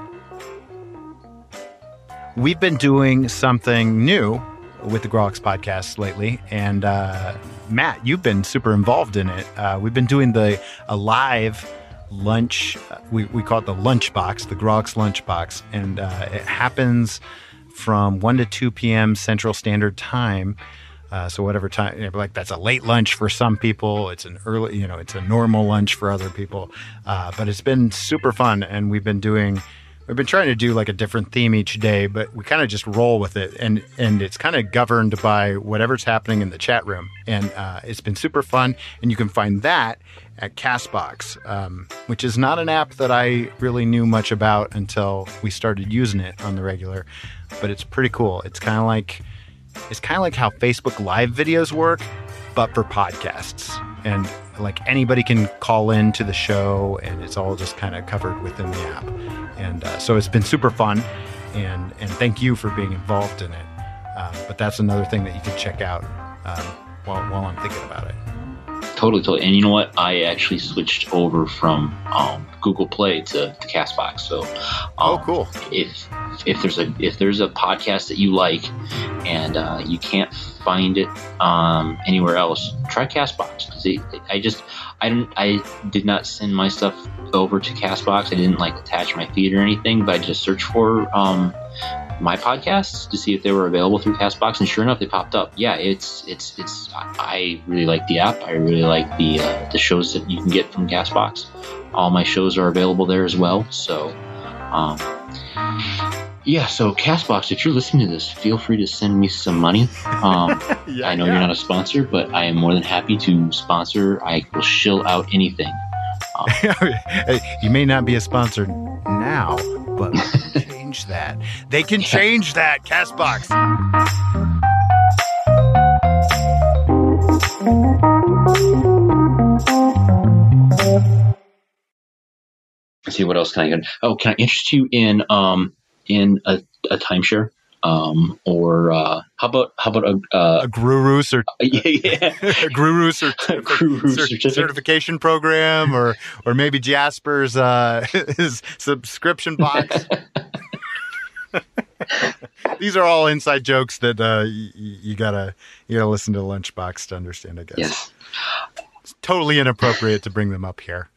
S2: We've been doing something new with the Grawlix podcast lately, and uh, Matt, you've been super involved in it. Uh, we've been doing the a live lunch. Uh, we we call it the lunch box, the Grawlix lunch box, and uh, it happens from one to two p.m. Central Standard Time. Uh, so whatever time, you know, like that's a late lunch for some people. It's an early, you know, it's a normal lunch for other people. Uh, but it's been super fun, and we've been doing we've been trying to do like a different theme each day, but we kind of just roll with it, and and it's kind of governed by whatever's happening in the chat room, and uh, it's been super fun. And you can find that at Castbox, um, which is not an app that I really knew much about until we started using it on the regular, but it's pretty cool. It's kind of like it's kind of like how Facebook Live videos work, but for podcasts. And like anybody can call in to the show, and it's all just kind of covered within the app. And uh, so it's been super fun, and and thank you for being involved in it. Um, but that's another thing that you can check out um, while while I'm thinking about it.
S1: Totally, totally. And you know what? I actually switched over from um, Google Play to, to Castbox. So, um,
S2: oh, cool.
S1: If if there's a if there's a podcast that you like and uh, you can't find it um, anywhere else, try Castbox because I just I didn't I did not send my stuff over to Castbox. I didn't like attach my feed or anything, but I just searched for um, my podcasts to see if they were available through Castbox, and sure enough, they popped up. Yeah, it's it's it's. I really like the app. I really like the uh, the shows that you can get from Castbox. All my shows are available there as well. So, um, yeah. So Castbox, if you're listening to this, feel free to send me some money. Um,
S2: Yeah,
S1: I know
S2: yeah.
S1: you're not a sponsor, but I am more than happy to sponsor. I will shill out anything.
S2: you may not be a sponsor now, but change that. They can change that. Castbox.
S1: Let's see what else can I get. Oh, can I interest you in um in a, a timeshare? Um, or uh, how about how about a uh,
S2: a Guru cert-
S1: yeah, yeah.
S2: a Guru, certi-
S1: Guru
S2: cert- certification program, or or maybe Jasper's uh, his subscription box. These are all inside jokes that uh, you, you gotta you gotta listen to Lunchbox to understand. I guess.
S1: Yes.
S2: It's totally inappropriate to bring them up here.